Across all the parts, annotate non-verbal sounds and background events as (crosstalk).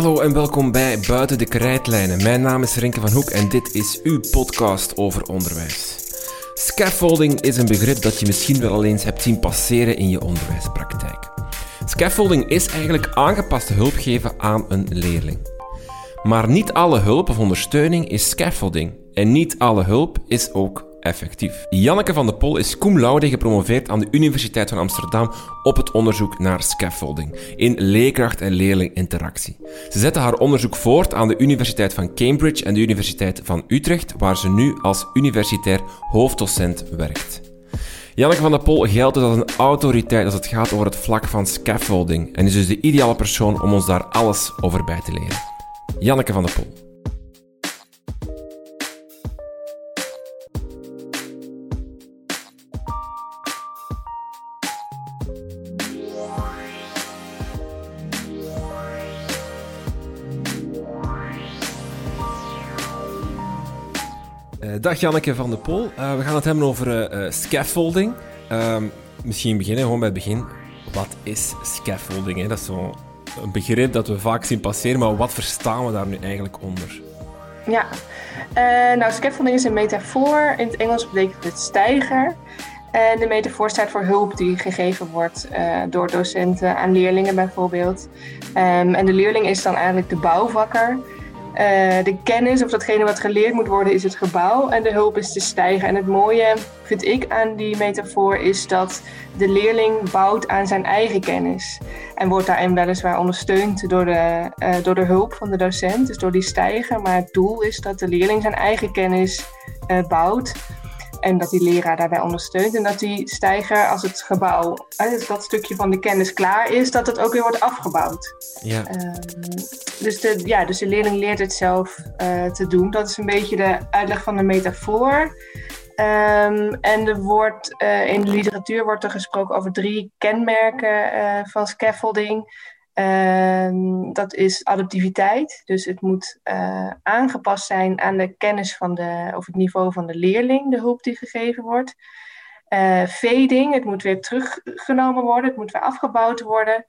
Hallo en welkom bij Buiten de Krijtlijnen. Mijn naam is Renke van Hoek en dit is uw podcast over onderwijs. Scaffolding is een begrip dat je misschien wel eens hebt zien passeren in je onderwijspraktijk. Scaffolding is eigenlijk aangepaste hulp geven aan een leerling. Maar niet alle hulp of ondersteuning is scaffolding en niet alle hulp is ook effectief. Janneke van de Pol is cum laude gepromoveerd aan de Universiteit van Amsterdam op het onderzoek naar scaffolding in leerkracht- en leerlinginteractie. Ze zette haar onderzoek voort aan de Universiteit van Cambridge en de Universiteit van Utrecht, waar ze nu als universitair hoofddocent werkt. Janneke van der Pol geldt dus als een autoriteit als het gaat over het vlak van scaffolding en is dus de ideale persoon om ons daar alles over bij te leren. Janneke van der Pol. Dag Janneke van der Pol. Uh, we gaan het hebben over uh, scaffolding. Ehm, misschien beginnen gewoon bij het begin. Wat is scaffolding? Dat is zo'n begrip dat we vaak zien passeren, maar wat verstaan we daar nu eigenlijk onder? Ja, nou scaffolding is een metafoor. In het Engels betekent het stijger. En de metafoor staat voor hulp die gegeven wordt door docenten aan leerlingen bijvoorbeeld. Um, en de leerling is dan eigenlijk de bouwvakker. Uh, de kennis of datgene wat geleerd moet worden is het gebouw en de hulp is te stijgen. En het mooie vind ik aan die metafoor is dat de leerling bouwt aan zijn eigen kennis. En wordt daarin weliswaar ondersteund door de, uh, door de hulp van de docent, dus door die stijger. Maar het doel is dat de leerling zijn eigen kennis uh, bouwt. En dat die leraar daarbij ondersteunt. En dat die stijger, als het gebouw, dus dat stukje van de kennis klaar is, dat het ook weer wordt afgebouwd. Ja. Um, dus, de, ja, dus de leerling leert het zelf uh, te doen. Dat is een beetje de uitleg van de metafoor. Um, en er wordt, uh, in de literatuur wordt er gesproken over drie kenmerken uh, van scaffolding. Um, dat is adaptiviteit. Dus het moet uh, aangepast zijn aan de kennis van de, of het niveau van de leerling, de hulp die gegeven wordt. Uh, fading, het moet weer teruggenomen worden, het moet weer afgebouwd worden.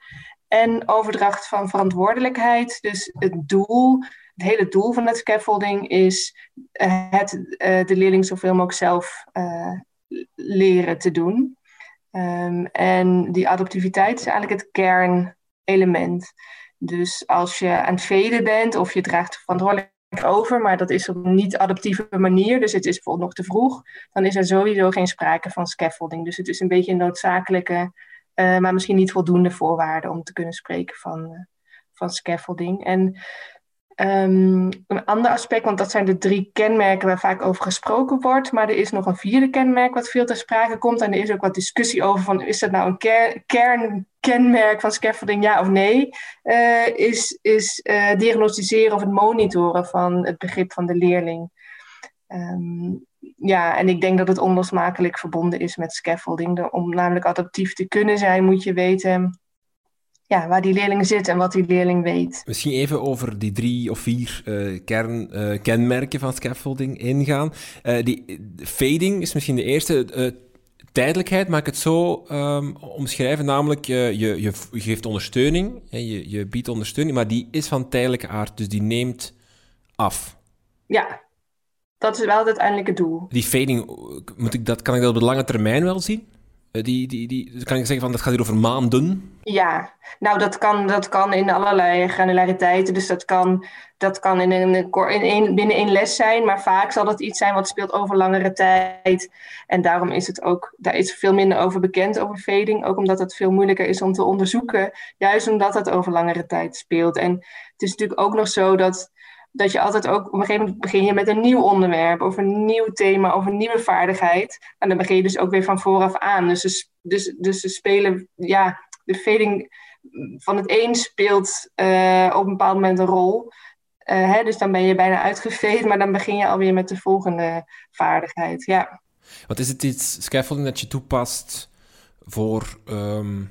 En overdracht van verantwoordelijkheid. Dus het doel, het hele doel van het scaffolding is uh, het, de leerling zoveel mogelijk zelf leren te doen. Um, en die adaptiviteit is eigenlijk het kern element. Dus als je aan het veden bent of je draagt verantwoordelijkheid over, maar dat is op een niet-adaptieve manier, dus het is bijvoorbeeld nog te vroeg, dan is er sowieso geen sprake van scaffolding. Dus het is een beetje een noodzakelijke, uh, maar misschien niet voldoende voorwaarde om te kunnen spreken van, uh, van scaffolding. En Um, een ander aspect, want dat zijn de drie kenmerken waar vaak over gesproken wordt. Maar er is nog een vierde kenmerk wat veel ter sprake komt. En er is ook wat discussie over van is dat nou een ker kernkenmerk van scaffolding, ja of nee? Uh, is is uh, diagnosticeren of het monitoren van het begrip van de leerling. Um, ja, en ik denk dat het onlosmakelijk verbonden is met scaffolding. Om namelijk adaptief te kunnen zijn, moet je weten ja, waar die leerling zit en wat die leerling weet. Misschien even over die drie of vier uh, kernkenmerken uh, van scaffolding ingaan. Die fading is misschien de eerste. Tijdelijkheid, maak ik het zo um, omschrijven, namelijk je, je, je, geeft ondersteuning, je, je biedt ondersteuning, maar die is van tijdelijke aard, dus die neemt af. Ja, dat is wel het uiteindelijke doel. Die fading, moet ik dat, kan ik dat op de lange termijn wel zien? Eh, die, die, die, kan ik zeggen van dat gaat hier over maanden? Ja, nou dat kan, dat kan in allerlei granulariteiten. Dus dat kan, dat kan in een, in een, binnen één les zijn, maar vaak zal dat iets zijn wat speelt over langere tijd. En daarom is het ook, daar is veel minder over bekend over fading. Ook omdat het veel moeilijker is om te onderzoeken, juist omdat het over langere tijd speelt. En het is natuurlijk ook nog zo dat dat je altijd ook op een gegeven moment begin je met een nieuw onderwerp of een nieuw thema of een nieuwe vaardigheid. En dan begin je dus ook weer van vooraf aan. Dus, ze, dus, dus ze spelen, ja, de fading van het een speelt uh, op een bepaald moment een rol. Uh, hè, dus dan ben je bijna uitgeveed, maar dan begin je alweer met de volgende vaardigheid. Ja. Wat is het iets, scaffolding, dat je toepast voor um,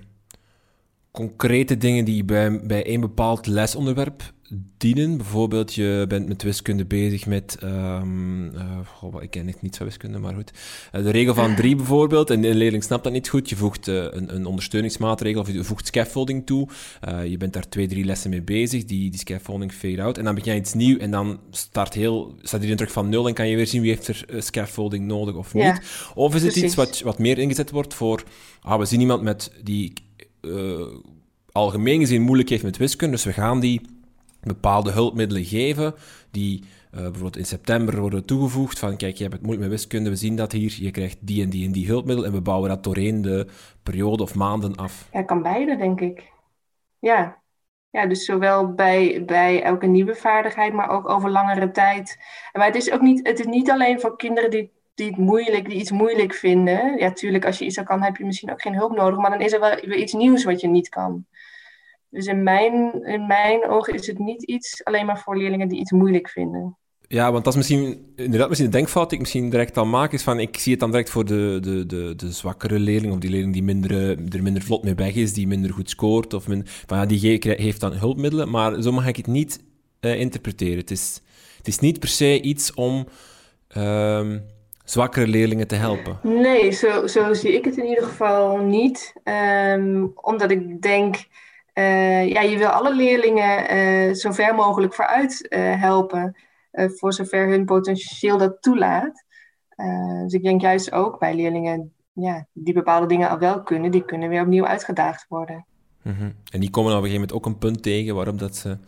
concrete dingen die bij, bij een bepaald lesonderwerp dienen? Bijvoorbeeld, je bent met wiskunde bezig met... Um, uh, ik ken niet zo wiskunde, maar goed. Uh, de regel van drie bijvoorbeeld, en een leerling snapt dat niet goed. Je voegt uh, een, een, ondersteuningsmaatregel, of je voegt scaffolding toe. je bent daar twee, drie lessen mee bezig, die, die scaffolding fade-out. En dan begin je iets nieuw en dan start heel, staat iedereen terug van nul en kan je weer zien wie heeft er scaffolding nodig of niet. Ja, of is het iets wat, wat meer ingezet wordt voor... Ah, we zien iemand met die algemeen gezien moeilijk heeft met wiskunde, dus we gaan die bepaalde hulpmiddelen geven die uh, bijvoorbeeld in september worden toegevoegd van kijk, je hebt het moeilijk met wiskunde, we zien dat hier, je krijgt die en die en die hulpmiddel en we bouwen dat doorheen de periode of maanden af. Ja, kan beide, denk ik. Ja, ja, dus zowel bij, bij elke nieuwe vaardigheid, maar ook over langere tijd. Maar het is ook niet, het is niet alleen voor kinderen die, die, het moeilijk, die iets moeilijk vinden. Ja, tuurlijk, als je iets al kan, heb je misschien ook geen hulp nodig. Maar dan is er wel weer iets nieuws wat je niet kan. Dus in mijn, in mijn ogen is het niet iets alleen maar voor leerlingen die iets moeilijk vinden. Ja, want dat is misschien inderdaad misschien de denkfout die ik misschien direct al maak, is van ik zie het dan direct voor de, de, de, de zwakkere leerling, of die leerling die minder, eh, er minder vlot mee weg is, die minder goed scoort, of min, van, ja, die heeft dan hulpmiddelen, maar zo mag ik het niet uh, interpreteren. Het is, het is niet per se iets om uh, zwakkere leerlingen te helpen. Nee, zo, zo zie ik het in ieder geval niet. Um, omdat ik denk uh, ja, je wil alle leerlingen uh, zo ver mogelijk vooruit uh, helpen, voor zover hun potentieel dat toelaat. dus ik denk juist ook bij leerlingen ja, die bepaalde dingen al wel kunnen, die kunnen weer opnieuw uitgedaagd worden. Mm -hmm. En die komen op een gegeven moment ook een punt tegen waarop dat ze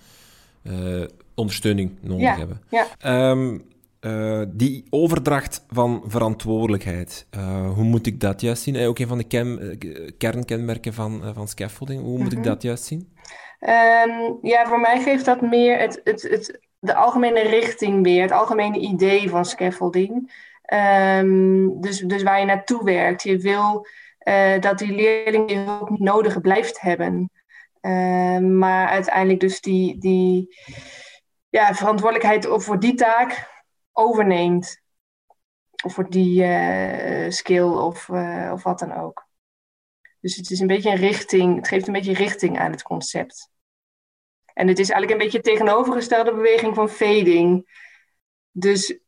ondersteuning nodig ja, hebben. Ja. Um, uh, die overdracht van verantwoordelijkheid, uh, hoe moet ik dat juist zien? Uh, ook een van de ken, kernkenmerken van, van scaffolding, hoe moet mm -hmm. ik mhm. dat juist zien? Um, ja, voor mij geeft dat meer het, het, het, de algemene richting weer, het algemene idee van scaffolding. Um, dus, dus waar je naartoe werkt. Je wil dat die leerling die hulp niet nodig blijft hebben. Ehm, maar uiteindelijk dus die, die ja, verantwoordelijkheid voor die taak overneemt. Of voor die uh, skill of, uh, of wat dan ook. Dus het is een beetje een richting, het geeft een beetje richting aan het concept. En het is eigenlijk een beetje een tegenovergestelde beweging van fading. Dus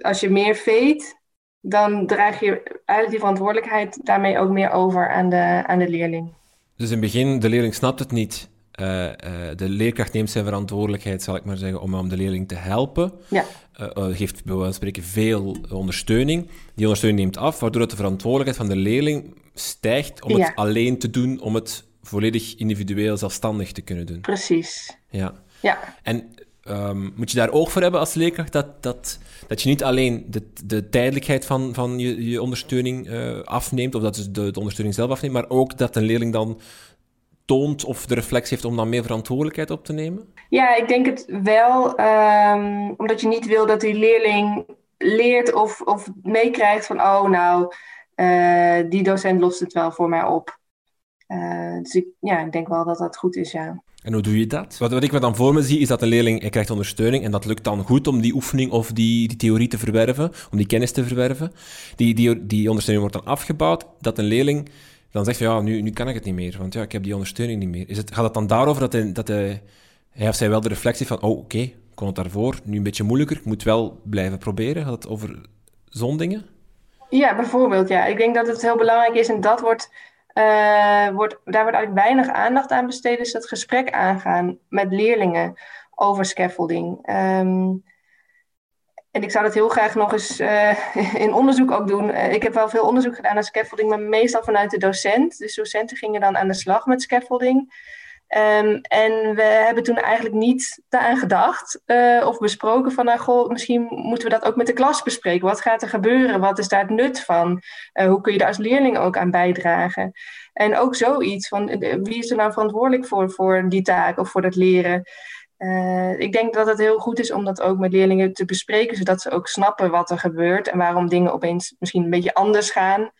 als je meer fade, dan draag je eigenlijk die verantwoordelijkheid daarmee ook meer over aan de, aan de leerling. Dus in het begin, de leerling snapt het niet. Uh, uh, de leerkracht neemt zijn verantwoordelijkheid, zal ik maar zeggen, om, om de leerling te helpen. Ja. Uh, geeft bij wijze van spreken veel ondersteuning. Die ondersteuning neemt af, waardoor de verantwoordelijkheid van de leerling stijgt om ja. het alleen te doen, om het volledig individueel zelfstandig te kunnen doen. Precies. Ja. ja. En um, moet je daar oog voor hebben als leerkracht, dat, dat, dat je niet alleen de, de tijdelijkheid van, van je, je ondersteuning afneemt, of dat de, de ondersteuning zelf afneemt, maar ook dat een leerling dan toont of de reflex heeft om dan meer verantwoordelijkheid op te nemen? Ja, ik denk het wel. Um, omdat je niet wil dat die leerling leert of, of meekrijgt van... oh, nou, uh, die docent lost het wel voor mij op. Uh, dus ik, ja, ik denk wel dat dat goed is, ja. En hoe doe je dat? Wat, wat ik me dan voor me zie, is dat een leerling hij krijgt ondersteuning en dat lukt dan goed om die oefening of die, die theorie te verwerven, om die kennis te verwerven. Die, die, die ondersteuning wordt dan afgebouwd, dat een leerling dan zegt van ja, nu, nu kan ik het niet meer, want ja, ik heb die ondersteuning niet meer. Is het, gaat het dan daarover dat, hij, dat hij, hij of zij wel de reflectie van, oh oké, ik kon het daarvoor, nu een beetje moeilijker, ik moet wel blijven proberen? Gaat het over zo'n dingen? Ja, bijvoorbeeld, ja. Ik denk dat het heel belangrijk is en dat wordt, uh, wordt daar wordt eigenlijk weinig aandacht aan besteed, is dat gesprek aangaan met leerlingen over scaffolding. Um, en ik zou dat heel graag nog eens uh, (laughs) in onderzoek ook doen. Uh, ik heb wel veel onderzoek gedaan naar scaffolding, maar meestal vanuit de docent. Dus docenten gingen dan aan de slag met scaffolding. Um, en we hebben toen eigenlijk niet daaraan gedacht uh, of besproken van, nou goh, misschien moeten we dat ook met de klas bespreken. Wat gaat er gebeuren? Wat is daar het nut van? hoe kun je daar als leerling ook aan bijdragen? En ook zoiets van, wie is er nou verantwoordelijk voor, voor die taak of voor dat leren? Uh, ik denk dat het heel goed is om dat ook met leerlingen te bespreken, zodat ze ook snappen wat er gebeurt en waarom dingen opeens misschien een beetje anders gaan.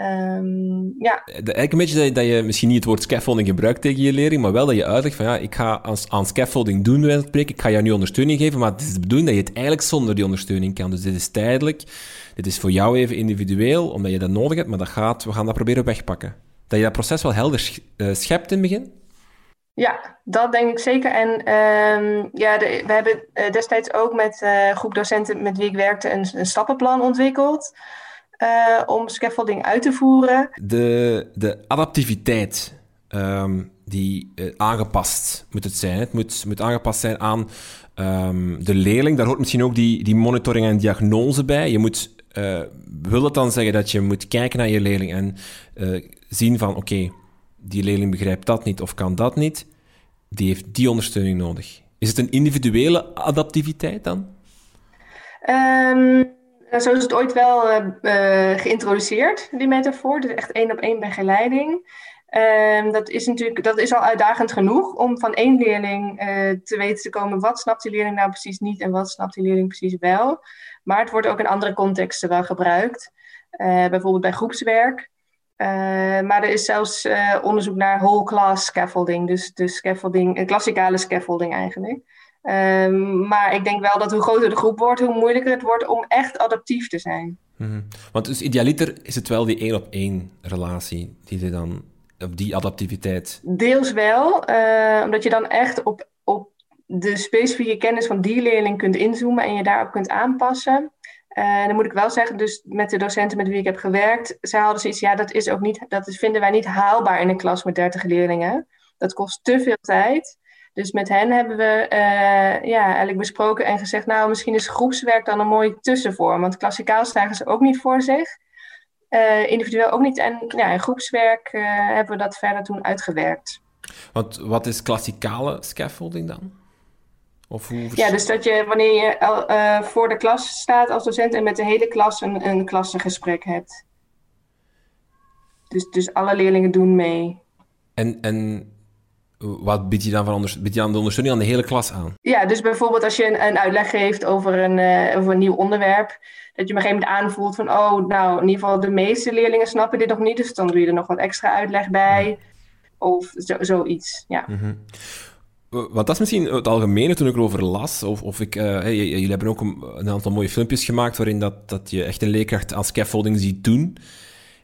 Um, ja. Eigenlijk een beetje dat je, misschien niet het woord scaffolding gebruikt tegen je leerling, maar wel dat je uitlegt van ja, ik ga aan, scaffolding doen, wij spreken, ik ga jou nu ondersteuning geven, maar het is de bedoeling dat je het eigenlijk zonder die ondersteuning kan. Dus dit is tijdelijk, dit is voor jou even individueel, omdat je dat nodig hebt, maar dat gaat, we gaan dat proberen wegpakken. Dat je dat proces wel helder eh, schept in het begin? Ja, dat denk ik zeker. En ehm, ja, we hebben eh, destijds ook met uh, groep docenten met wie ik werkte een, stappenplan ontwikkeld uh, om scaffolding uit te voeren. De, de adaptiviteit ehm, die aangepast moet het zijn. Het moet, moet aangepast zijn aan um, de leerling. Daar hoort misschien ook die, die monitoring en diagnose bij. Je moet, wil het dan zeggen dat je moet kijken naar je leerling en zien van oké, die leerling begrijpt dat niet of kan dat niet, die heeft die ondersteuning nodig. Is het een individuele adaptiviteit dan? Um, zo is het ooit wel uh, geïntroduceerd, die metafoor. Dus echt één op één begeleiding. Um, dat is natuurlijk dat is al uitdagend genoeg om van één leerling uh, te weten te komen wat snapt die leerling nou precies niet en wat snapt die leerling precies wel. Maar het wordt ook in andere contexten wel gebruikt. bijvoorbeeld bij groepswerk. Uh, maar er is zelfs uh, onderzoek naar whole class scaffolding, dus, dus scaffolding, een klassikale scaffolding eigenlijk. Um, maar ik denk wel dat hoe groter de groep wordt, hoe moeilijker het wordt om echt adaptief te zijn. -hmm. Want dus idealiter is het wel die één op één relatie die er dan, op die adaptiviteit. Deels wel, uh, omdat je dan echt op, op de specifieke kennis van die leerling kunt inzoomen en je daarop kunt aanpassen. Uh, dan moet ik wel zeggen, dus met de docenten met wie ik heb gewerkt, zij hadden zoiets, ja, dat is ook niet, dat vinden wij niet haalbaar in een klas met 30 leerlingen. Dat kost te veel tijd. Dus met hen hebben we uh, ja, eigenlijk besproken en gezegd, nou, misschien is groepswerk dan een mooie tussenvorm. Want klassikaal slagen ze ook niet voor zich. Uh, individueel ook niet. En ja, in groepswerk hebben we dat verder toen uitgewerkt. Want wat is klassikale scaffolding dan? Of hoe... Ja, dus dat je wanneer je uh, voor de klas staat als docent en met de hele klas een, een klassengesprek hebt. Dus, dus alle leerlingen doen mee. En, en wat bied je dan van bied je dan de ondersteuning aan de hele klas aan? Ja, dus bijvoorbeeld als je een, een uitleg geeft over een, uh, over een nieuw onderwerp, dat je op een gegeven moment aanvoelt van, oh, nou, in ieder geval de meeste leerlingen snappen dit nog niet, dus dan doe je er nog wat extra uitleg bij. Of zo, zoiets, ja. Mm -hmm. Want dat is misschien het algemene toen ik erover las. Of, of ik, uh, jullie hebben ook een, aantal mooie filmpjes gemaakt waarin dat, dat je echt een leerkracht aan scaffolding ziet doen.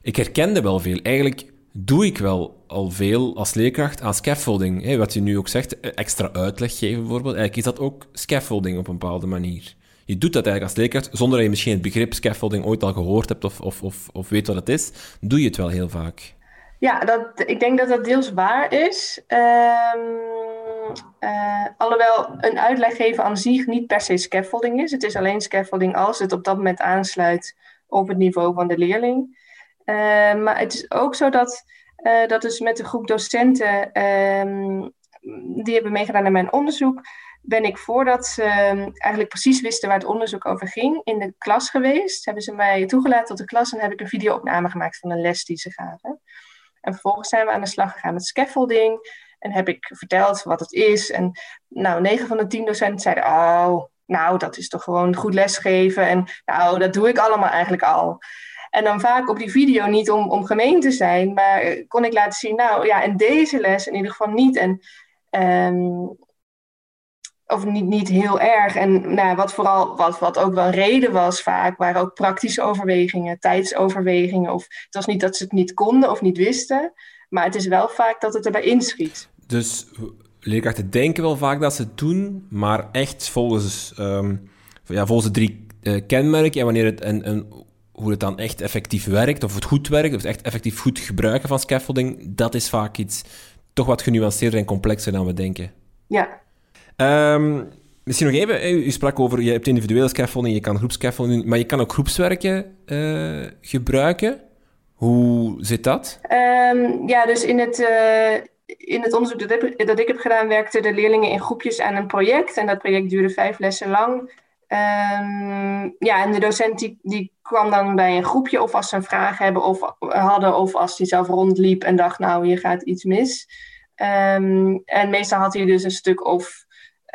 Ik herkende wel veel. Eigenlijk doe ik wel al veel als leerkracht aan scaffolding. Wat je nu ook zegt, eh, extra uitleg geven bijvoorbeeld. Eigenlijk is dat ook scaffolding op een bepaalde manier. Je doet dat eigenlijk als leerkracht, zonder dat je misschien het begrip scaffolding ooit al gehoord hebt of, of, of, of weet wat het is, doe je het wel heel vaak. Ja, dat, ik denk dat dat deels waar is. Um, uh, alhoewel een uitleg geven aan zich niet per se scaffolding is. Het is alleen scaffolding als het op dat moment aansluit op het niveau van de leerling. Uh, maar het is ook zo dat, uh, dat dus met de groep docenten um, die hebben meegedaan aan mijn onderzoek, ben ik voordat ze eigenlijk precies wisten waar het onderzoek over ging, in de klas geweest. Hebben ze mij toegelaten tot de klas en heb ik een videoopname gemaakt van een les die ze gaven. En vervolgens zijn we aan de slag gegaan met scaffolding. En heb ik verteld wat het is. En nou, 9 van de 10 docenten zeiden: Oh, nou, dat is toch gewoon goed lesgeven. En nou, dat doe ik allemaal eigenlijk al. En dan vaak op die video niet om, om gemeen te zijn, maar kon ik laten zien: Nou ja, en deze les in ieder geval niet. En um, of niet, niet heel erg. En nou, wat vooral, wat, wat ook wel reden was vaak, waren ook praktische overwegingen, tijdsoverwegingen. Of het was niet dat ze het niet konden of niet wisten, maar het is wel vaak dat het erbij inschiet. Dus leerkrachten denken wel vaak dat ze het doen, maar echt volgens, um, ja, volgens de drie uh, kenmerken en wanneer het en, en hoe het dan echt effectief werkt, of het goed werkt, of het echt effectief goed gebruiken van scaffolding, dat is vaak iets toch wat genuanceerder en complexer dan we denken. Ja, Um, misschien nog even, u sprak over, je hebt individuele scaffolding, je kan groepscaffolding, maar je kan ook groepswerken uh, gebruiken. Hoe zit dat? Um, ja, dus in het, uh, in het onderzoek dat ik, heb gedaan, werkten de leerlingen in groepjes aan een project. En dat project duurde vijf lessen lang. Um, ja, en de docent die, kwam dan bij een groepje of als ze een vraag hebben of hadden, of als hij zelf rondliep en dacht, nou, hier gaat iets mis. Um, en meestal had hij dus een stuk of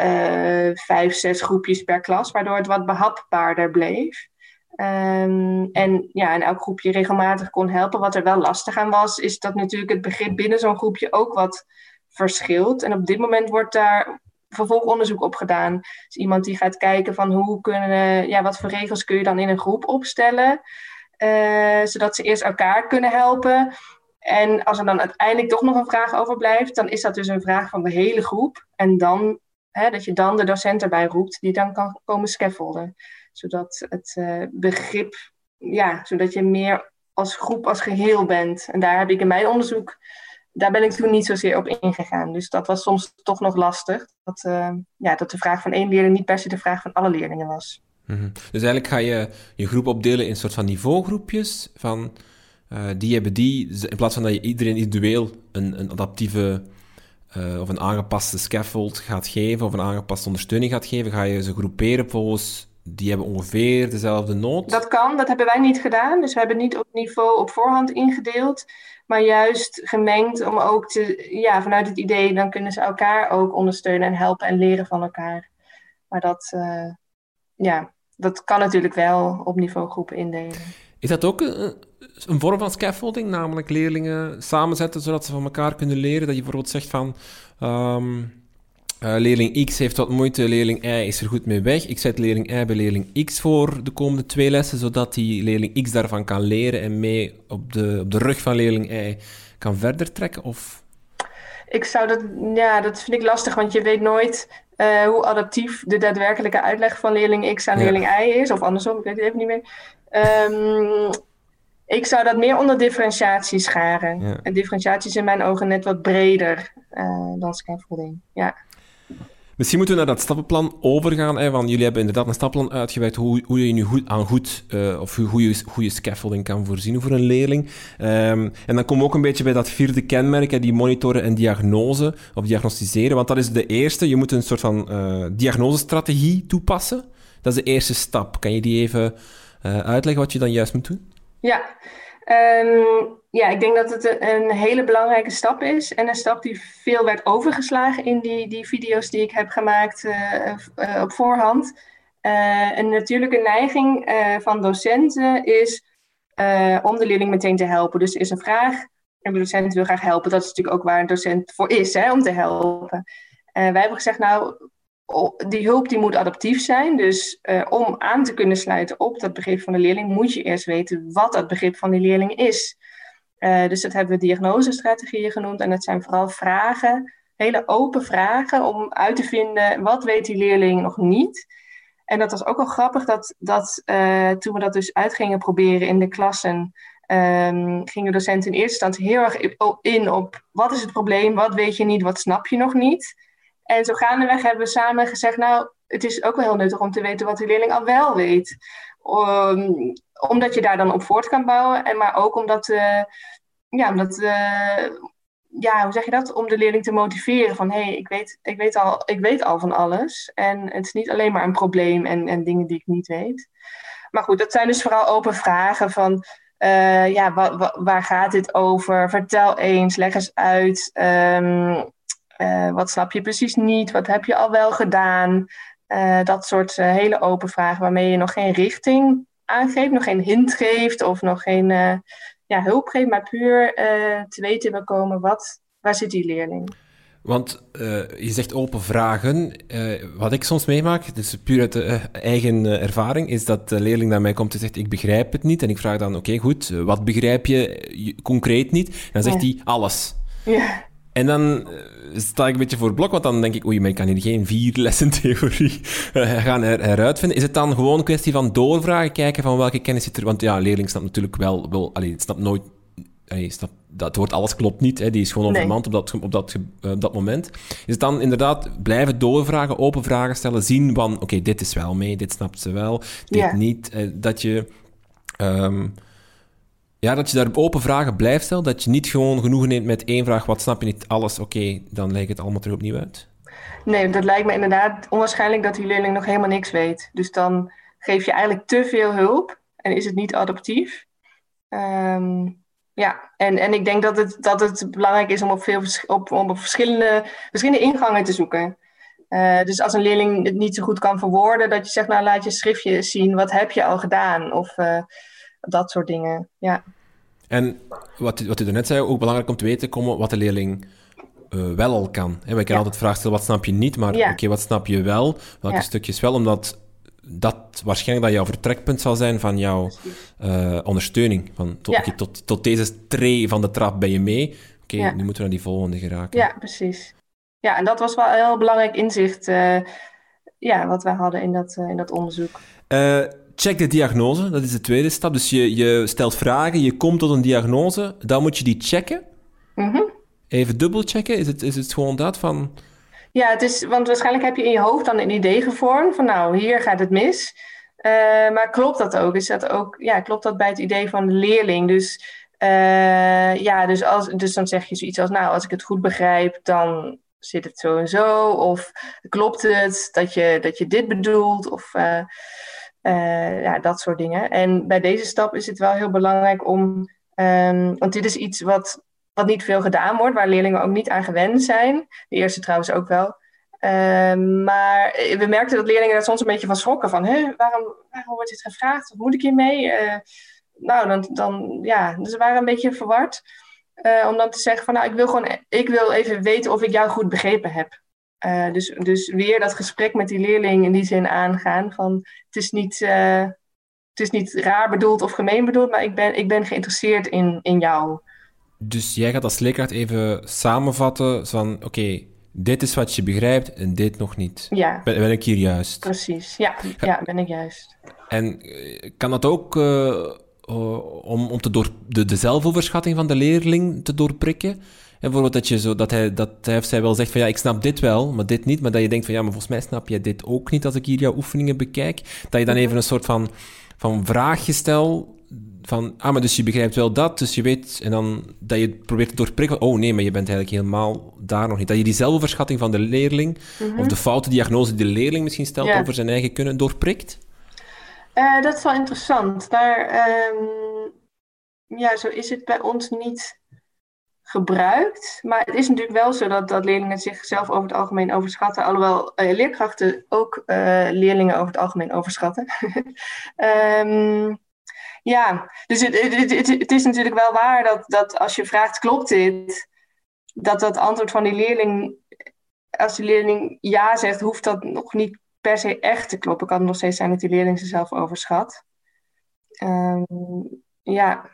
uh, vijf, zes groepjes per klas, waardoor het wat behapbaarder bleef. Um, en ja, en elk groepje regelmatig kon helpen. Wat er wel lastig aan was, is dat natuurlijk het begrip binnen zo'n groepje ook wat verschilt. En op dit moment wordt daar vervolgonderzoek op gedaan. Dus iemand die gaat kijken van hoe kunnen, ja, wat voor regels kun je dan in een groep opstellen. Uh, zodat ze eerst elkaar kunnen helpen. En als er dan uiteindelijk toch nog een vraag overblijft, dan is dat dus een vraag van de hele groep. En dan, hè, dat je dan de docent erbij roept, die dan kan komen scaffolden. Zodat het uh, begrip, ja, zodat je meer als groep, als geheel bent. En daar heb ik in mijn onderzoek, daar ben ik toen niet zozeer op ingegaan. Dus dat was soms toch nog lastig. Dat, uh, ja, dat de vraag van één leerling niet per se de vraag van alle leerlingen was. Mm Dus eigenlijk ga je je groep opdelen in soort van niveaugroepjes van uh, die hebben die, in plaats van dat je iedereen individueel een, een adaptieve of een aangepaste scaffold gaat geven of een aangepaste ondersteuning gaat geven, ga je ze groeperen volgens die hebben ongeveer dezelfde nood? Dat kan, dat hebben wij niet gedaan. Dus we hebben niet op niveau op voorhand ingedeeld, maar juist gemengd om ook te, ja, vanuit het idee, dan kunnen ze elkaar ook ondersteunen en helpen en leren van elkaar. Maar dat, uh, ja, dat kan natuurlijk wel op niveau groepen indelen. Is dat ook een, een vorm van scaffolding, namelijk leerlingen samenzetten zodat ze van elkaar kunnen leren? Dat je bijvoorbeeld zegt van. Um, uh, leerling X heeft wat moeite, leerling Y is er goed mee weg. Ik zet leerling Y bij leerling X voor de komende twee lessen, zodat die leerling X daarvan kan leren en mee op de, op de rug van leerling Y kan verder trekken? Of? Ik zou dat, ja, dat vind ik lastig, want je weet nooit uh, hoe adaptief de daadwerkelijke uitleg van leerling X aan ja. leerling Y is, of andersom, ik weet het even niet meer. Um, ik zou dat meer onder differentiatie scharen. Ja. En differentiatie is in mijn ogen net wat breder uh, dan scaffolding. Ja. Misschien moeten we naar dat stappenplan overgaan. Hè, want jullie hebben inderdaad een stappenplan uitgewerkt hoe, hoe je nu goed aan goed, uh, of hoe je goede scaffolding kan voorzien voor een leerling. Um, en dan komen we ook een beetje bij dat vierde kenmerk, hè, die monitoren en diagnose, of diagnosticeren. Want dat is de eerste. Je moet een soort van uh, diagnosestrategie toepassen. Dat is de eerste stap. Kan je die even uh, uitleggen wat je dan juist moet doen? Ja, um, ja, ik denk dat het een hele belangrijke stap is. En een stap die veel werd overgeslagen in die, die video's die ik heb gemaakt uh, uh, op voorhand. Uh, een natuurlijke neiging van docenten is om de leerling meteen te helpen. Dus er is een vraag en de docent wil graag helpen. Dat is natuurlijk ook waar een docent voor is, hè, om te helpen. wij hebben gezegd, nou, die hulp die moet adaptief zijn. Dus uh, om aan te kunnen sluiten op dat begrip van de leerling, moet je eerst weten wat dat begrip van die leerling is. Uh, dus dat hebben we diagnosestrategieën genoemd. En dat zijn vooral vragen, hele open vragen om uit te vinden wat weet die leerling nog niet. En dat was ook wel grappig dat, dat uh, toen we dat dus uit gingen proberen in de klassen, um, gingen docenten in eerste instantie heel erg in op wat is het probleem, wat weet je niet, wat snap je nog niet. En zo gaandeweg hebben we samen gezegd, nou, het is ook wel heel nuttig om te weten wat die leerling al wel weet. Omdat je daar dan op voort kan bouwen. En maar ook omdat, uh, ja, omdat uh, ja, hoe zeg je dat? Om de leerling te motiveren van hé, hey, ik, weet, ik, weet al, ik weet al van alles. En het is niet alleen maar een probleem en, en dingen die ik niet weet. Maar goed, dat zijn dus vooral open vragen van uh, ja, wa, wa, waar gaat dit over? Vertel eens, leg eens uit. Um, uh, wat snap je precies niet? Wat heb je al wel gedaan? Uh, dat soort uh, hele open vragen waarmee je nog geen richting aangeeft, nog geen hint geeft of nog geen ja, hulp geeft, maar puur te weten wil komen wat, waar zit die leerling. Want je zegt open vragen. wat ik soms meemaak, dus puur uit de eigen ervaring, is dat de leerling naar mij komt en zegt: Ik begrijp het niet. En ik vraag dan: Oké, okay, goed, wat begrijp je concreet niet? En dan zegt hij: ja. Alles. Ja. En dan sta ik een beetje voor blok, want dan denk ik, oei, maar ik kan hier geen vier lessen theorie (laughs) gaan er, eruit vinden. Is het dan gewoon een kwestie van doorvragen, kijken van welke kennis zit er... Want ja, leerling snapt natuurlijk wel... wel allee, snapt nooit... Allee, snapt, dat woord alles klopt niet, hè, die is gewoon onvermand nee. op, dat, op, dat, op dat moment. Is het dan inderdaad blijven doorvragen, open vragen stellen, zien van, oké, okay, dit is wel mee, dit snapt ze wel, dit ja. niet. Uh, dat je... Um, ja, dat je daar open vragen blijft stellen. Dat je niet gewoon genoegen neemt met één vraag. Wat snap je niet alles? Oké, dan lijkt het allemaal terug opnieuw uit. Nee, dat lijkt me inderdaad onwaarschijnlijk dat die leerling nog helemaal niks weet. Dus dan geef je eigenlijk te veel hulp en is het niet adaptief. Um, ja, en, en ik denk dat het, dat het belangrijk is om op, veel, op, op verschillende, verschillende ingangen te zoeken. Uh, dus als een leerling het niet zo goed kan verwoorden, dat je zegt, nou laat je schriftje zien, wat heb je al gedaan? Of uh, dat soort dingen, ja. En wat, wat u net zei, ook belangrijk om te weten komen wat de leerling uh, wel al kan. Hè, wij kunnen ja. altijd vragen stellen, wat snap je niet? Maar oké, okay, wat snap je wel? Welke stukjes wel? Omdat dat waarschijnlijk dat jouw vertrekpunt zal zijn van jouw uh, ondersteuning. Van, tot, ja. tot, tot deze tree van de trap ben je mee. Oké, nu moeten we naar die volgende geraken. Ja, precies. Ja, en dat was wel een heel belangrijk inzicht uh, ja, wat wij hadden in dat, uh, in dat onderzoek. Check de diagnose, dat is de tweede stap. Dus je, je stelt vragen, je komt tot een diagnose, dan moet je die checken. Mm Even dubbelchecken, is het, is het gewoon dat van... Ja, het is, want waarschijnlijk heb je in je hoofd dan een idee gevormd van nou, hier gaat het mis. Uh, maar klopt dat ook? Is dat ook, ja, klopt dat bij het idee van de leerling? Dus, uh, ja, dus, als, dus dan zeg je zoiets als, nou, als ik het goed begrijp, dan zit het zo en zo. Of klopt het dat je, dat je dit bedoelt? Of uh, ja, dat soort dingen. En bij deze stap is het wel heel belangrijk om, um, want dit is iets wat wat niet veel gedaan wordt, waar leerlingen ook niet aan gewend zijn. De eerste trouwens ook wel. Ehm, maar we merkten dat leerlingen daar soms een beetje van schrokken. Van, waarom, waarom wordt dit gevraagd? Wat moet ik hiermee? Uh, nou, dan, dan, ja, dus ze waren een beetje verward. Uh, om dan te zeggen van, nou, ik wil gewoon, ik wil even weten of ik jou goed begrepen heb. Uh, dus, dus weer dat gesprek met die leerling in die zin aangaan. Van, het is niet, het is niet raar bedoeld of gemeen bedoeld, maar ik ben, ik ben geïnteresseerd in, in jou. Dus jij gaat als leerkracht even samenvatten van, oké, dit is wat je begrijpt en dit nog niet. Ja. Ben, ben ik hier juist? Precies, ja, ja, ben ik juist. En eh, kan dat ook uh, om, om te door, de, de zelfoverschatting van de leerling te doorprikken? Bijvoorbeeld dat, je zo, dat, hij, dat hij of zij wel zegt van ja, ik snap dit wel, maar dit niet. Maar dat je denkt van ja, maar volgens mij snap jij dit ook niet als ik hier jouw oefeningen bekijk. Dat je dan mhm. even een soort van, van vraagje stelt van, ah, maar dus je begrijpt wel dat, dus je weet, en dan dat je probeert te doorprikken, oh nee, maar je bent eigenlijk helemaal daar nog niet. Dat je die zelfoverschatting van de leerling, mhm. of de foute diagnose die de leerling misschien stelt over zijn eigen kunnen, doorprikt? Uh, dat is wel interessant. Daar, um, ja, zo is het bij ons niet gebruikt. Maar het is natuurlijk wel zo dat, dat leerlingen zichzelf over het algemeen overschatten. Alhoewel uh, leerkrachten ook uh, leerlingen over het algemeen overschatten. um, (laughs) Ja, dus het, het, het, is natuurlijk wel waar dat, dat als je vraagt, klopt dit? Dat dat antwoord van die leerling, als die leerling ja zegt, hoeft dat nog niet per se echt te kloppen. Kan nog steeds zijn dat die leerling zichzelf overschat. Um, ja,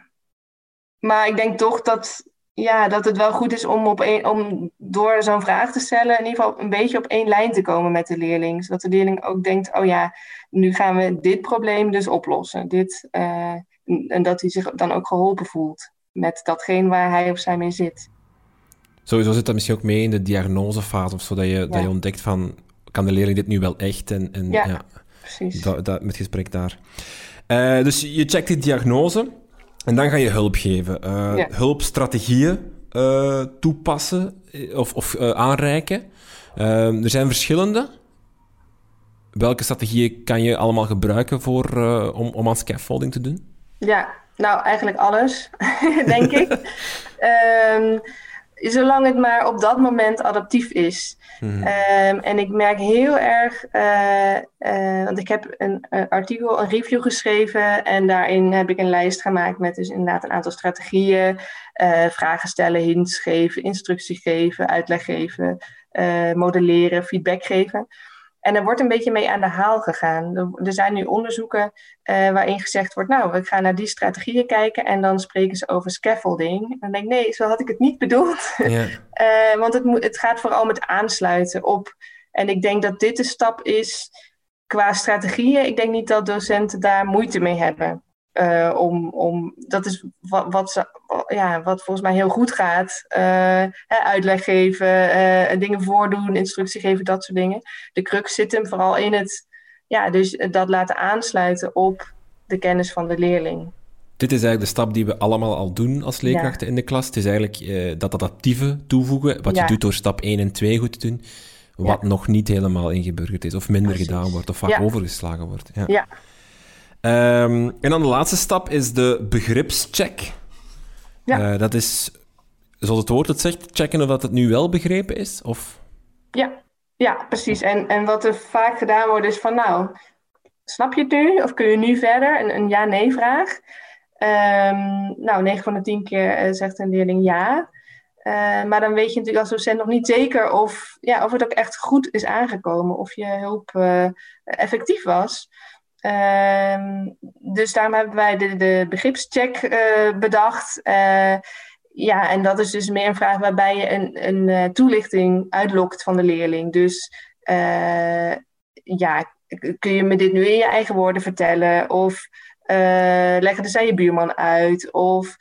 maar ik denk toch dat, ja, dat het wel goed is om, op een, om door zo'n vraag te stellen, in ieder geval een beetje op één lijn te komen met de leerling. Zodat de leerling ook denkt, oh ja, nu gaan we dit probleem dus oplossen. Dit, uh, en dat hij zich dan ook geholpen voelt met datgene waar hij of zij mee zit. Sowieso zit dat misschien ook mee in de diagnosefase of zo, dat je, dat je ontdekt van, kan de leerling dit nu wel echt? En, en ja, ja, precies. Dat, dat, met gesprek daar. Uh, dus je checkt die diagnose en dan ga je hulp geven. Uh, ja. Hulpstrategieën uh, toepassen of, of aanreiken. er zijn verschillende welke strategieën kan je allemaal gebruiken voor, om, om aan scaffolding te doen? Ja, nou eigenlijk alles, (laughs) denk ik. um, (laughs) zolang het maar op dat moment adaptief is. Mm-hmm. Um, en ik merk heel erg, uh, uh, want ik heb een artikel, een review geschreven en daarin heb ik een lijst gemaakt met dus inderdaad een aantal strategieën, vragen stellen, hints geven, instructie geven, uitleg geven, modelleren, feedback geven. En er wordt een beetje mee aan de haal gegaan. Er, zijn nu onderzoeken uh, waarin gezegd wordt, nou, we gaan naar die strategieën kijken en dan spreken ze over scaffolding. En dan denk ik, nee, zo had ik het niet bedoeld. Ja. uh, (laughs) want het, het gaat vooral met aansluiten op. En ik denk dat dit de stap is qua strategieën. Ik denk niet dat docenten daar moeite mee hebben. Uh, om, om, dat is wat, wat, ze, ja, wat volgens mij heel goed gaat. Uh, uitleg geven, uh, dingen voordoen, instructie geven, dat soort dingen. De crux zit hem vooral in het, ja, dus dat laten aansluiten op de kennis van de leerling. Dit is eigenlijk de stap die we allemaal al doen als leerkrachten in de klas. Het is eigenlijk dat adaptieve toevoegen, wat ja. je doet door stap 1 en 2 goed te doen, wat ja. nog niet helemaal ingeburgerd is, of minder Precies. gedaan wordt, of vaak overgeslagen wordt. ja. Um, en dan de laatste stap is de begripscheck. Ja. Uh, dat is, zoals het woord het zegt, checken of dat het nu wel begrepen is? Of... Ja. ja, precies. En, en wat er vaak gedaan wordt is van, nou, snap je het nu? Of kun je nu verder? Een, een ja-nee-vraag. Um, nou, 9 van de 10 keer uh, zegt een leerling ja. maar dan weet je natuurlijk als docent nog niet zeker of, ja, of het ook echt goed is aangekomen, of je hulp effectief was. Ehm, dus daarom hebben wij de, de begripscheck bedacht. ja, en dat is dus meer een vraag waarbij je een, een toelichting uitlokt van de leerling. Dus ja, kun je me dit nu in je eigen woorden vertellen? Of leg het eens je buurman uit? Of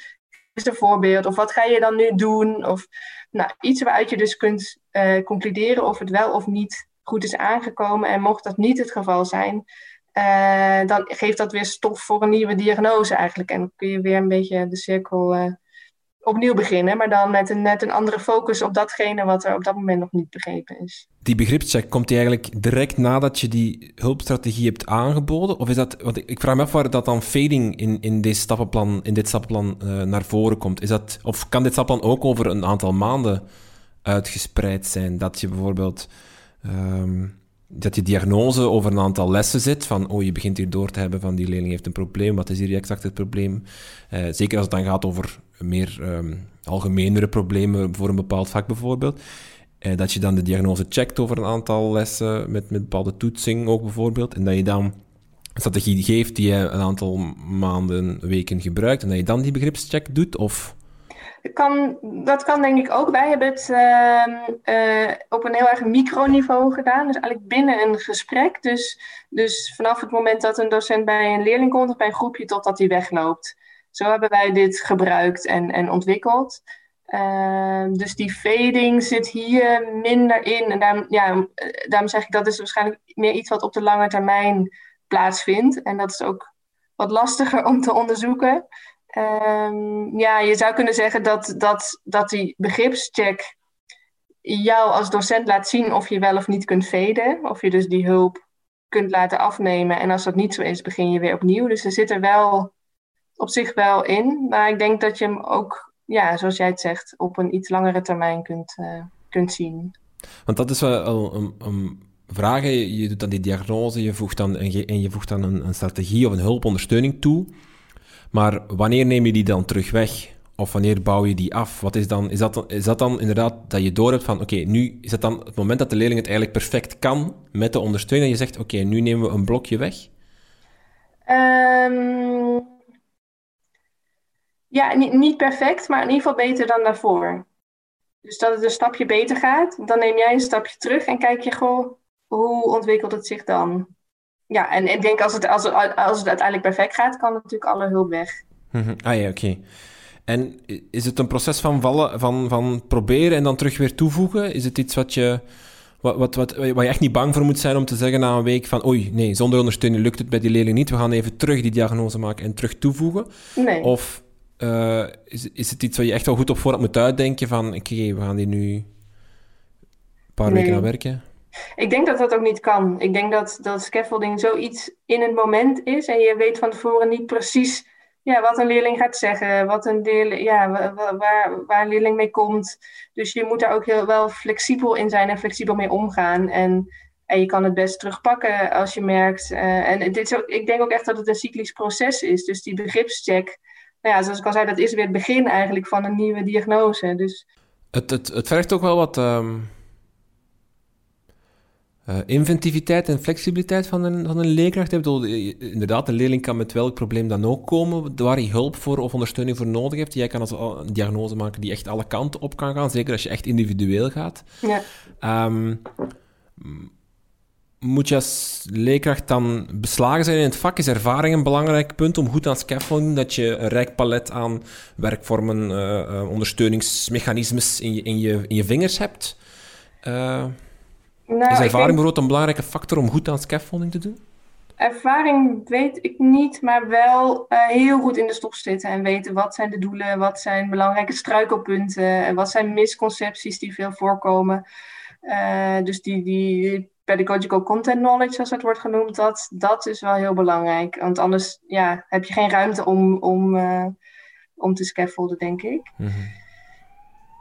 is een voorbeeld? Of wat ga je dan nu doen? Of nou, iets waaruit je dus kunt concluderen of het wel of niet goed is aangekomen. En mocht dat niet het geval zijn, uh, dan geeft dat weer stof voor een nieuwe diagnose eigenlijk. En dan kun je weer een beetje de cirkel opnieuw beginnen, maar dan met een net een andere focus op datgene wat er op dat moment nog niet begrepen is. Die begripscheck, komt die eigenlijk direct nadat je die hulpstrategie hebt aangeboden? Of is dat, want ik vraag me af waar dat dan fading in, in, deze stappenplan, in dit stappenplan uh, naar voren komt. Is dat, of kan dit stappenplan ook over een aantal maanden uitgespreid zijn? Dat je bijvoorbeeld... Um, dat je diagnose over een aantal lessen zit. Van, oh, je begint hier door te hebben van die leerling heeft een probleem. Wat is hier exact het probleem? Uh, zeker als het dan gaat over meer um, algemenere problemen voor een bepaald vak bijvoorbeeld. Uh, dat je dan de diagnose checkt over een aantal lessen met, met bepaalde toetsing ook bijvoorbeeld. En dat je dan een strategie geeft die je een aantal maanden, weken gebruikt. En dat je dan die begripscheck doet, of... Kan, dat kan denk ik ook. Wij hebben het uh, op een heel erg microniveau gedaan. Dus eigenlijk binnen een gesprek. Dus, dus vanaf het moment dat een docent bij een leerling komt of bij een groepje totdat hij wegloopt. Zo hebben wij dit gebruikt en, en ontwikkeld. Uh, dus die fading zit hier minder in. En ja, daarom zeg ik dat is waarschijnlijk meer iets wat op de lange termijn plaatsvindt. En dat is ook wat lastiger om te onderzoeken. Um, ja, je zou kunnen zeggen dat, dat, dat die begripscheck jou als docent laat zien of je wel of niet kunt veden. Of je dus die hulp kunt laten afnemen. En als dat niet zo is, begin je weer opnieuw. Dus er zit er wel op zich wel in. Maar ik denk dat je hem ook, ja, zoals jij het zegt, op een iets langere termijn kunt, uh, kunt zien. Want dat is wel een, een vraag. Je doet dan die diagnose, je voegt dan, en, je, en je voegt dan een, een strategie of een hulpondersteuning toe. Maar wanneer neem je die dan terug weg? Of wanneer bouw je die af? Wat is, dan, is, dat, is dat dan inderdaad dat je door hebt van, oké, nu is dat dan het moment dat de leerling het eigenlijk perfect kan met de ondersteuning, dat je zegt, oké, nu nemen we een blokje weg? Um, ja, niet, niet perfect, maar in ieder geval beter dan daarvoor. Dus dat het een stapje beter gaat, dan neem jij een stapje terug en kijk je gewoon, hoe ontwikkelt het zich dan? Ja, en ik denk als het, als, het, als het uiteindelijk perfect gaat, kan natuurlijk alle hulp weg. Mhm. Ah ja, oké. En is het een proces van, vallen, van, van proberen en dan terug weer toevoegen? Is het iets wat je, wat, wat, wat, waar je echt niet bang voor moet zijn om te zeggen na een week van oei, nee, zonder ondersteuning lukt het bij die leerling niet. We gaan even terug die diagnose maken en terug toevoegen? Nee. Of uh, is, is het iets wat je echt wel goed op voorhand moet uitdenken van oké, we gaan die nu een paar weken aan werken? Ik denk dat dat ook niet kan. Ik denk dat, dat scaffolding zoiets in het moment is en je weet van tevoren niet precies ja, wat een leerling gaat zeggen, wat een leerling, ja, waar, waar een leerling mee komt. Dus je moet daar ook heel wel flexibel in zijn en flexibel mee omgaan. En, en je kan het best terugpakken als je merkt. Uh, en dit is ook, ik denk ook echt dat het een cyclisch proces is. Dus die begripscheck, nou ja, zoals ik al zei, dat is weer het begin eigenlijk van een nieuwe diagnose. Dus... Het, het, het vergt ook wel wat. Um uh, inventiviteit en flexibiliteit van een, van een leerkracht. Bedoel, inderdaad, een leerling kan met welk probleem dan ook komen, waar hij hulp voor of ondersteuning voor nodig heeft. Jij kan als een diagnose maken die echt alle kanten op kan gaan, zeker als je echt individueel gaat. Ja. Um, moet je als leerkracht dan beslagen zijn in het vak? Is ervaring een belangrijk punt om goed aan scaffolding, dat je een rijk palet aan werkvormen, uh, uh, ondersteuningsmechanismes in je, in, je, in je vingers hebt? Nou, is ervaring bijvoorbeeld een belangrijke factor om goed aan scaffolding te doen? Ervaring weet ik niet, maar wel uh, heel goed in de stof zitten en weten wat zijn de doelen, wat zijn belangrijke struikelpunten en wat zijn misconcepties die veel voorkomen. Uh, dus die, die pedagogical content knowledge, zoals het wordt genoemd, dat, dat is wel heel belangrijk. Want anders ja, heb je geen ruimte om, om, uh, om te scaffolden, denk ik. Mm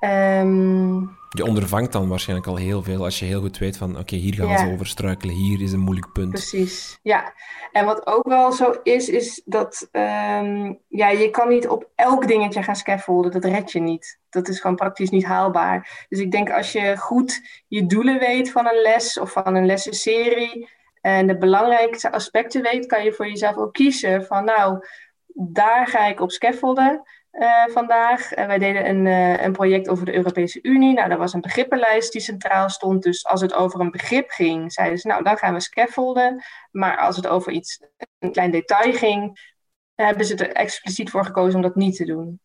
Ehm, je ondervangt dan waarschijnlijk al heel veel als je heel goed weet van oké, hier gaan ze over struikelen, hier is een moeilijk punt. Precies, ja. En wat ook wel zo is, is dat ehm, ja, je kan niet op elk dingetje gaan scaffolden. Dat red je niet. Dat is gewoon praktisch niet haalbaar. Dus ik denk als je goed je doelen weet van een les of van een lessenserie en de belangrijkste aspecten weet, kan je voor jezelf ook kiezen van nou, daar ga ik op scaffolden. Uh, vandaag. Wij deden een, uh, een project over de Europese Unie. Nou, daar was een begrippenlijst die centraal stond. Dus als het over een begrip ging, zeiden ze, nou, dan gaan we scaffolden. Maar als het over iets, een klein detail ging, hebben ze er expliciet voor gekozen om dat niet te doen.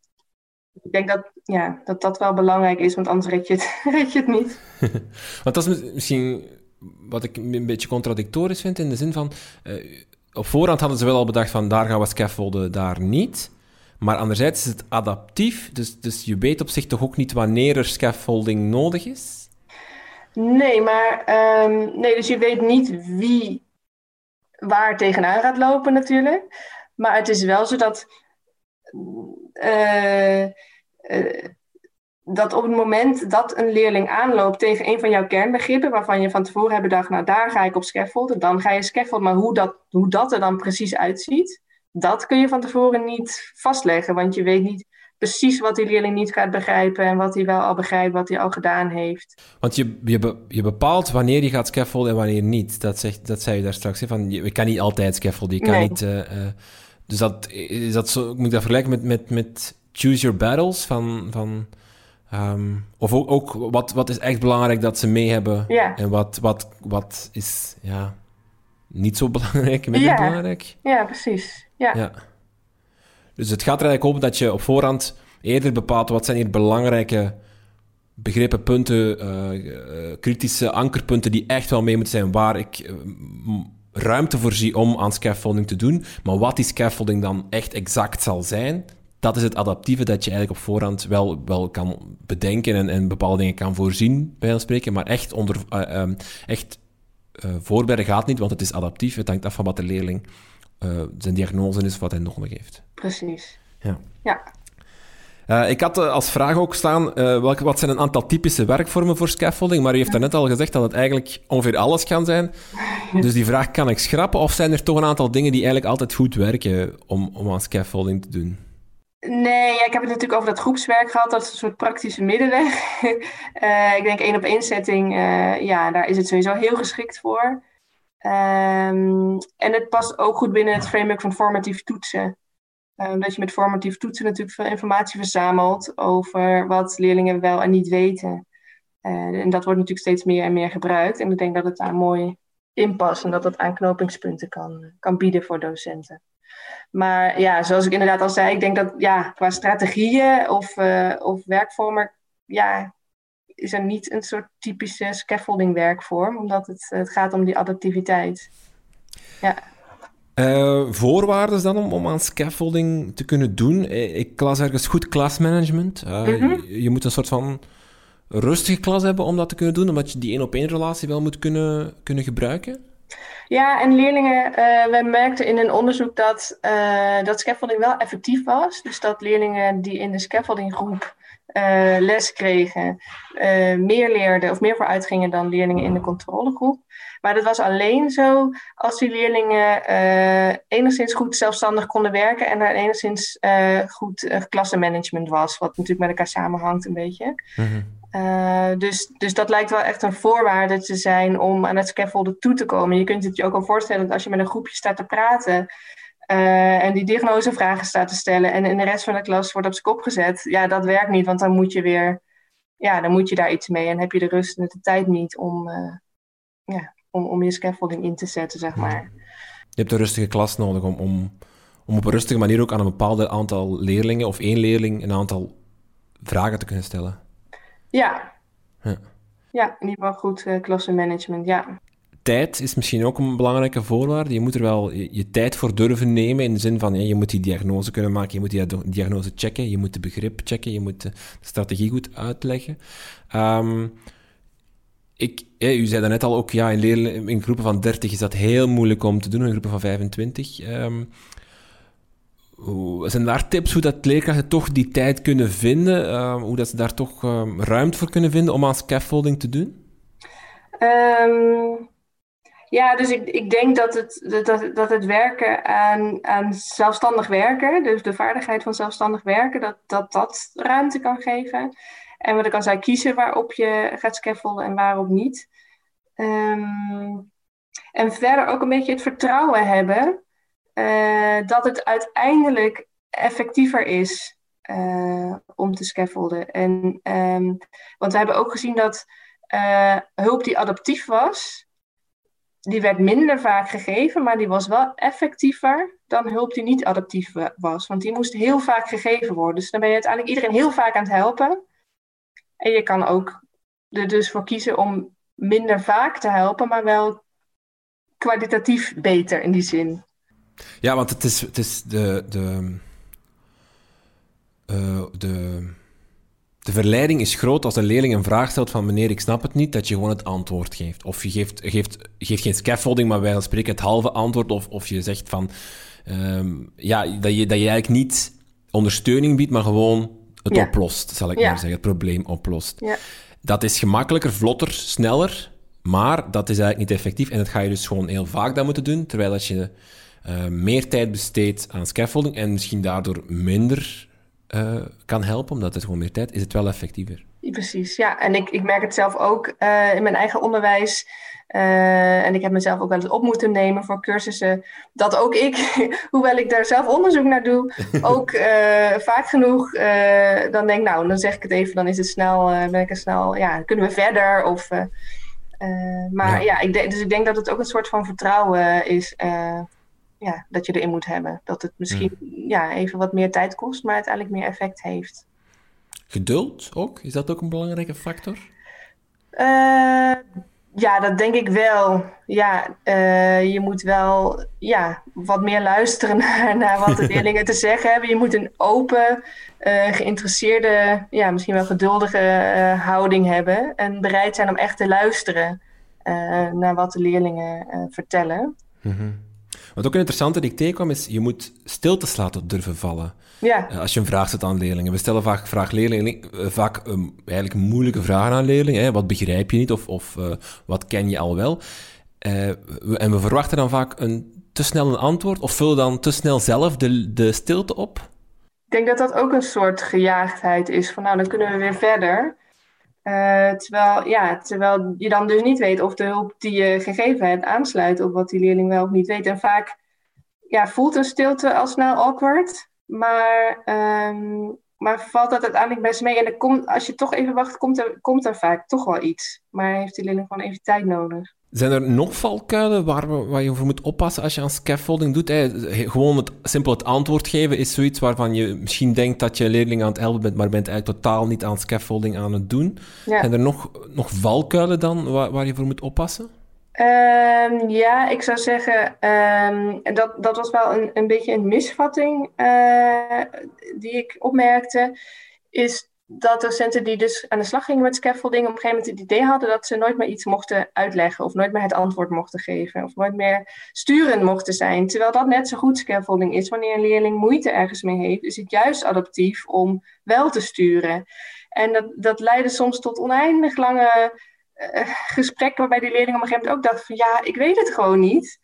Ik denk dat ja, dat, dat wel belangrijk is, want anders red je het, (laughs) je het niet. (laughs) want dat is misschien wat ik een beetje contradictorisch vind, in de zin van... op voorhand hadden ze wel al bedacht van, daar gaan we scaffolden, daar niet... Maar anderzijds is het adaptief, dus, dus je weet op zich toch ook niet wanneer er scaffolding nodig is? Nee, maar um, nee, dus je weet niet wie waar tegenaan gaat lopen natuurlijk. Maar het is wel zo dat, uh, uh, dat op het moment dat een leerling aanloopt tegen een van jouw kernbegrippen, waarvan je van tevoren hebt bedacht, nou daar ga ik op scaffolden, dan ga je scaffolden. Maar hoe dat, hoe dat er dan precies uitziet, dat kun je van tevoren niet vastleggen, want je weet niet precies wat die leerling niet gaat begrijpen en wat hij wel al begrijpt, wat hij al gedaan heeft. Want je, je, je bepaalt wanneer je gaat scaffolden en wanneer niet. Dat, zegt, dat zei je daar straks. Hè? Van, je, kan niet altijd scaffolden. Je kan niet... Uh, uh, dus dat, is dat zo, moet ik dat vergelijken met, met, met choose your battles? Van, van, um, of ook, ook, wat, wat is echt belangrijk dat ze mee hebben? Ja. En wat, wat, wat is ja, niet zo (laughs) belangrijk, minder ja. belangrijk? Ja, precies. Ja. Dus het gaat er eigenlijk om dat je op voorhand eerder bepaalt wat zijn hier belangrijke begrippen, punten, uh, kritische ankerpunten die echt wel mee moeten zijn, waar ik uh, ruimte voorzie om aan scaffolding te doen. Maar wat die scaffolding dan echt exact zal zijn, dat is het adaptieve dat je eigenlijk op voorhand wel, wel kan bedenken en, en bepaalde dingen kan voorzien, bij ons spreken. Maar echt, onder, um, echt voorbereiden gaat niet, want het is adaptief. Het hangt af van wat de leerling uh, zijn diagnose is wat hij nodig heeft. Precies. Ja. ja. Uh, ik had uh, als vraag ook staan, wat zijn een aantal typische werkvormen voor scaffolding? Maar u heeft daarnet al gezegd dat het eigenlijk ongeveer alles kan zijn. (laughs) Dus die vraag kan ik schrappen? Of zijn er toch een aantal dingen die eigenlijk altijd goed werken om, om aan scaffolding te doen? Nee, ja, ik heb het natuurlijk over dat groepswerk gehad. Dat is een soort praktische middenweg. (laughs) ik denk één op één setting, ja, daar is het sowieso heel geschikt voor. Um, en het past ook goed binnen het framework van formatief toetsen. Um, dat je met formatief toetsen natuurlijk veel informatie verzamelt over wat leerlingen wel en niet weten. Uh, en dat wordt natuurlijk steeds meer en meer gebruikt. En ik denk dat het daar mooi in past en dat het aanknopingspunten kan, kan bieden voor docenten. Maar ja, zoals ik inderdaad al zei, ik denk dat ja, qua strategieën of, uh, of werkvormen, ja, is er niet een soort typische scaffolding werkvorm, omdat het, het gaat om die adaptiviteit. Ja. Uh, voorwaarden dan om, om aan scaffolding te kunnen doen? Eh, ik las ergens goed klasmanagement. Uh, mm -hmm. je, je, moet een soort van rustige klas hebben om dat te kunnen doen, omdat je die één op één relatie wel moet kunnen, kunnen gebruiken. Ja, en leerlingen, uh, we merkten in een onderzoek dat, dat scaffolding wel effectief was. Dus dat leerlingen die in de scaffoldinggroep uh, les kregen, uh, meer leerden of meer vooruit gingen dan leerlingen in de controlegroep. Maar dat was alleen zo als die leerlingen uh, enigszins goed zelfstandig konden werken en er enigszins goed klassenmanagement was, wat natuurlijk met elkaar samenhangt een beetje. Mm-hmm. dus, dus dat lijkt wel echt een voorwaarde te zijn om aan het scaffolden toe te komen. Je kunt het je ook al voorstellen dat als je met een groepje staat te praten, uh, en die diagnosevragen staat te stellen en in de rest van de klas wordt op zijn kop gezet, ja, dat werkt niet, want dan moet je weer, ja, dan moet je daar iets mee en heb je de rust en de tijd niet om, uh, ja, om, om je scaffolding in te zetten, zeg maar. Je hebt een rustige klas nodig om, om, om op een rustige manier ook aan een bepaald aantal leerlingen of één leerling een aantal vragen te kunnen stellen. Ja. Ja, ja in ieder geval goed uh, klassenmanagement, ja tijd is misschien ook een belangrijke voorwaarde. Je moet er wel je, tijd voor durven nemen in de zin van je moet die diagnose kunnen maken, je moet die diagnose checken, je moet de begrip checken, je moet de, strategie goed uitleggen. Um, ik, u zei net al ook, ja, in, in groepen van 30 is dat heel moeilijk om te doen, in groepen van 25. Um, hoe, zijn daar tips hoe dat leerkrachten toch die tijd kunnen vinden? Uh, hoe dat ze daar toch ruimte voor kunnen vinden om aan scaffolding te doen? Ja, dus ik, ik denk dat het, dat, dat het werken aan, aan zelfstandig werken, dus de vaardigheid van zelfstandig werken, dat dat, dat ruimte kan geven. En wat ik kan zei, kiezen waarop je gaat scaffolden en waarop niet. Um, en verder ook een beetje het vertrouwen hebben uh, dat het uiteindelijk effectiever is uh, om te scaffolden. En, um, want we hebben ook gezien dat uh, hulp die adaptief was, die werd minder vaak gegeven, maar die was wel effectiever dan hulp die niet adaptief was. Want die moest heel vaak gegeven worden. Dus dan ben je uiteindelijk iedereen heel vaak aan het helpen. En je kan ook er dus voor kiezen om minder vaak te helpen, maar wel kwalitatief beter in die zin. Ja, want het is, het is de, de, uh, de de verleiding is groot als een leerling een vraag stelt van meneer, ik snap het niet, dat je gewoon het antwoord geeft. Of je geeft, geeft, geeft geen scaffolding, maar wij spreken het halve antwoord. Of, of je zegt van, um, ja, dat je, dat je eigenlijk niet ondersteuning biedt, maar gewoon het ja. oplost, zal ik ja. maar zeggen. Het probleem oplost. Ja. Dat is gemakkelijker, vlotter, sneller, maar dat is eigenlijk niet effectief. En dat ga je dus gewoon heel vaak dan moeten doen, terwijl als je uh, meer tijd besteedt aan scaffolding en misschien daardoor minder uh, kan helpen, omdat het gewoon meer tijd is, het wel effectiever. Precies, ja. En ik, ik merk het zelf ook uh, in mijn eigen onderwijs. Uh, en ik heb mezelf ook wel eens op moeten nemen voor cursussen. Dat ook ik, (laughs) hoewel ik daar zelf onderzoek naar doe, (laughs) ook vaak genoeg dan denk, nou, dan zeg ik het even, dan is het snel, ben ik er snel, ja, kunnen we verder? Of, maar ja, ja ik denk, dus ik denk dat het ook een soort van vertrouwen is ja, dat je erin moet hebben. Dat het misschien hmm. ja, even wat meer tijd kost, maar uiteindelijk meer effect heeft. Geduld ook? Is dat ook een belangrijke factor? Uh, ja, dat denk ik wel. Ja, uh, je moet wel ja, wat meer luisteren (laughs) naar, naar wat de (laughs) leerlingen te zeggen hebben. Je moet een open, uh, geïnteresseerde, ja, misschien wel geduldige houding hebben. En bereid zijn om echt te luisteren naar wat de leerlingen vertellen. Mm wat ook een interessante die ik tegenkwam is, je moet stiltes laten durven vallen. Ja. Uh, als je een vraag stelt aan leerlingen. We stellen vaak, vraag leerlingen, uh, vaak um, eigenlijk moeilijke vragen aan leerlingen. Hè. Wat begrijp je niet of, of uh, wat ken je al wel? We, en we verwachten dan vaak een te snel een antwoord of vullen dan te snel zelf de, de stilte op. Ik denk dat dat ook een soort gejaagdheid is. Van nou, dan kunnen we weer verder. Uh, terwijl, ja, terwijl je dan dus niet weet of de hulp die je gegeven hebt aansluit op wat die leerling wel of niet weet. En vaak ja, voelt een stilte al snel awkward, maar, um, maar valt dat uiteindelijk best mee. En als je toch even wacht, komt er, komt er vaak toch wel iets. Maar heeft die leerling gewoon even tijd nodig. Zijn er nog valkuilen waar, waar je voor moet oppassen als je aan scaffolding doet? Gewoon het, simpel het antwoord geven is zoiets waarvan je misschien denkt dat je leerling aan het helpen bent, maar bent eigenlijk totaal niet aan scaffolding aan het doen. Ja. Zijn er nog, nog valkuilen dan waar, waar je voor moet oppassen? Um, ja, ik zou zeggen, um, dat, dat was wel een, een beetje een misvatting uh, die ik opmerkte. Is dat docenten die dus aan de slag gingen met scaffolding op een gegeven moment het idee hadden dat ze nooit meer iets mochten uitleggen of nooit meer het antwoord mochten geven of nooit meer sturend mochten zijn. Terwijl dat net zo goed scaffolding is. Wanneer een leerling moeite ergens mee heeft, is het juist adaptief om wel te sturen. En dat, dat leidde soms tot oneindig lange uh, gesprekken waarbij die leerling op een gegeven moment ook dacht van ja, ik weet het gewoon niet.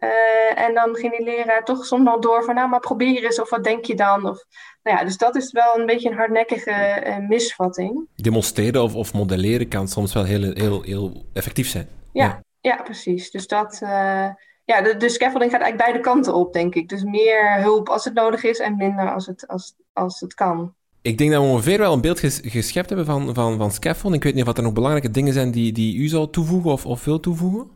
Uh, en dan ging die leraar toch soms nog door van nou, maar probeer eens of wat denk je dan? Of, nou ja, dus dat is wel een beetje een hardnekkige uh, misvatting. Demonstreren of, of modelleren kan soms wel heel, heel, heel effectief zijn. Ja, ja. ja precies. Dus dat, uh, ja, de, de scaffolding gaat eigenlijk beide kanten op, denk ik. Dus meer hulp als het nodig is en minder als het, als, als het kan. Ik denk dat we ongeveer wel een beeld ges geschept hebben van, van, van scaffolding. Ik weet niet of er nog belangrijke dingen zijn die, die u zou toevoegen of, of wil toevoegen.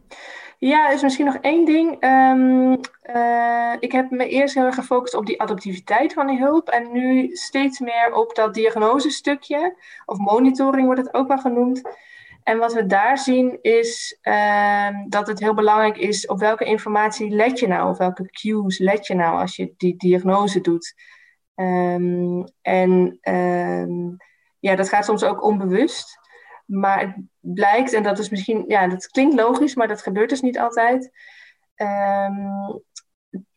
Ja, is misschien nog één ding. Um, uh, ik heb me eerst heel erg gefocust op die adaptiviteit van die hulp. En nu steeds meer op dat diagnosestukje. Of monitoring wordt het ook wel genoemd. En wat we daar zien is um, dat het heel belangrijk is op welke informatie let je nou. Of welke cues let je nou als je die diagnose doet. Um, en ja, dat gaat soms ook onbewust. Maar het blijkt, en dat is misschien, ja, dat klinkt logisch, maar dat gebeurt dus niet altijd. Um,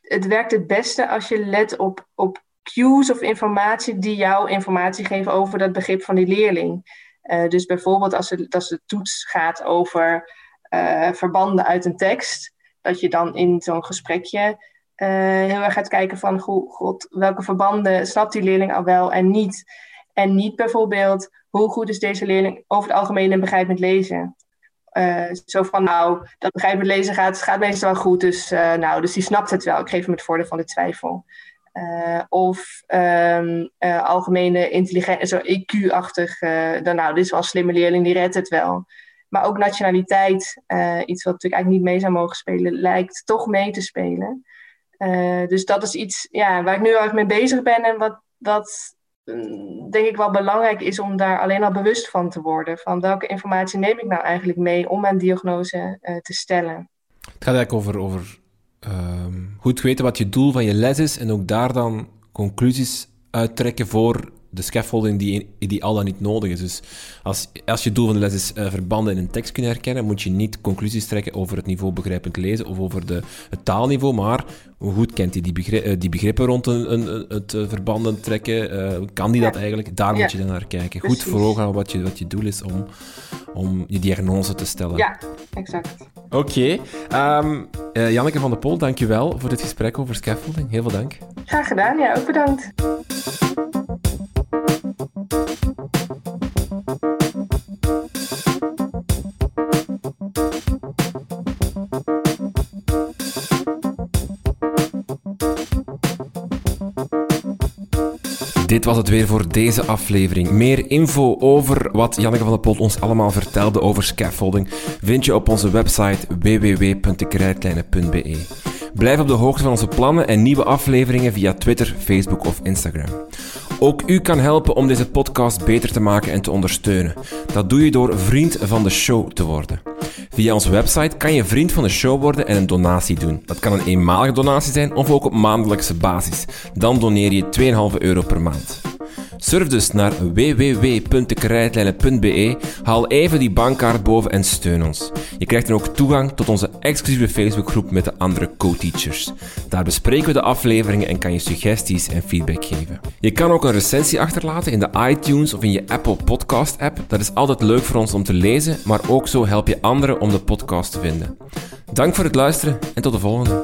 het werkt het beste als je let op, op cues of informatie die jou informatie geven over dat begrip van die leerling. Uh, dus bijvoorbeeld als, het, als de toets gaat over uh, verbanden uit een tekst, dat je dan in zo'n gesprekje uh, heel erg gaat kijken van god, welke verbanden snapt die leerling al wel en niet. En niet bijvoorbeeld hoe goed is deze leerling over het algemeen en begrijpend lezen. Uh, zo van, nou, dat begrijpend lezen gaat, gaat meestal wel goed, dus, uh, nou, dus die snapt het wel. Ik geef hem het voordeel van de twijfel. Uh, of um, algemene intelligentie, zo IQ-achtig, dan nou, dit is wel een slimme leerling, die redt het wel. Maar ook nationaliteit, iets wat natuurlijk eigenlijk niet mee zou mogen spelen, lijkt toch mee te spelen. dus dat is iets ja, waar ik nu erg mee bezig ben en wat, wat denk ik wel belangrijk is om daar alleen al bewust van te worden. Van welke informatie neem ik nou eigenlijk mee om mijn diagnose uh, te stellen. Het gaat eigenlijk over, over goed weten wat je doel van je les is en ook daar dan conclusies uittrekken voor de scaffolding die, die al dan niet nodig is. Dus als, als je doel van de les is uh, verbanden in een tekst kunnen herkennen, moet je niet conclusies trekken over het niveau begrijpend lezen of over de, het taalniveau, maar hoe goed kent hij die, uh, die begrippen rond een, een, het uh, verbanden trekken? kan die ja. dat eigenlijk? Daar ja. moet je dan naar kijken. Precies. Goed voor ogen wat je, wat je doel is om, om je diagnose te stellen. Ja, exact. Oké. Okay. Um, Janneke van der Pol, dankjewel voor dit gesprek over scaffolding. Heel veel dank. Graag gedaan, ja, ook bedankt. Dit was het weer voor deze aflevering. Meer info over wat Janneke van der Pol ons allemaal vertelde over scaffolding vind je op onze website www.dekrijtlijnen.be. Blijf op de hoogte van onze plannen en nieuwe afleveringen via Twitter, Facebook of Instagram. Ook u kan helpen om deze podcast beter te maken en te ondersteunen. Dat doe je door vriend van de show te worden. Via onze website kan je vriend van de show worden en een donatie doen. Dat kan een eenmalige donatie zijn of ook op maandelijkse basis. Dan doneer je 2,5 euro per maand. Surf dus naar www.dekrijtlijnen.be, haal even die bankkaart boven en steun ons. Je krijgt dan ook toegang tot onze exclusieve Facebookgroep met de andere co-teachers. Daar bespreken we de afleveringen en kan je suggesties en feedback geven. Je kan ook een recensie achterlaten in de iTunes of in je Apple Podcast app. Dat is altijd leuk voor ons om te lezen, maar ook zo help je anderen om de podcast te vinden. Dank voor het luisteren en tot de volgende.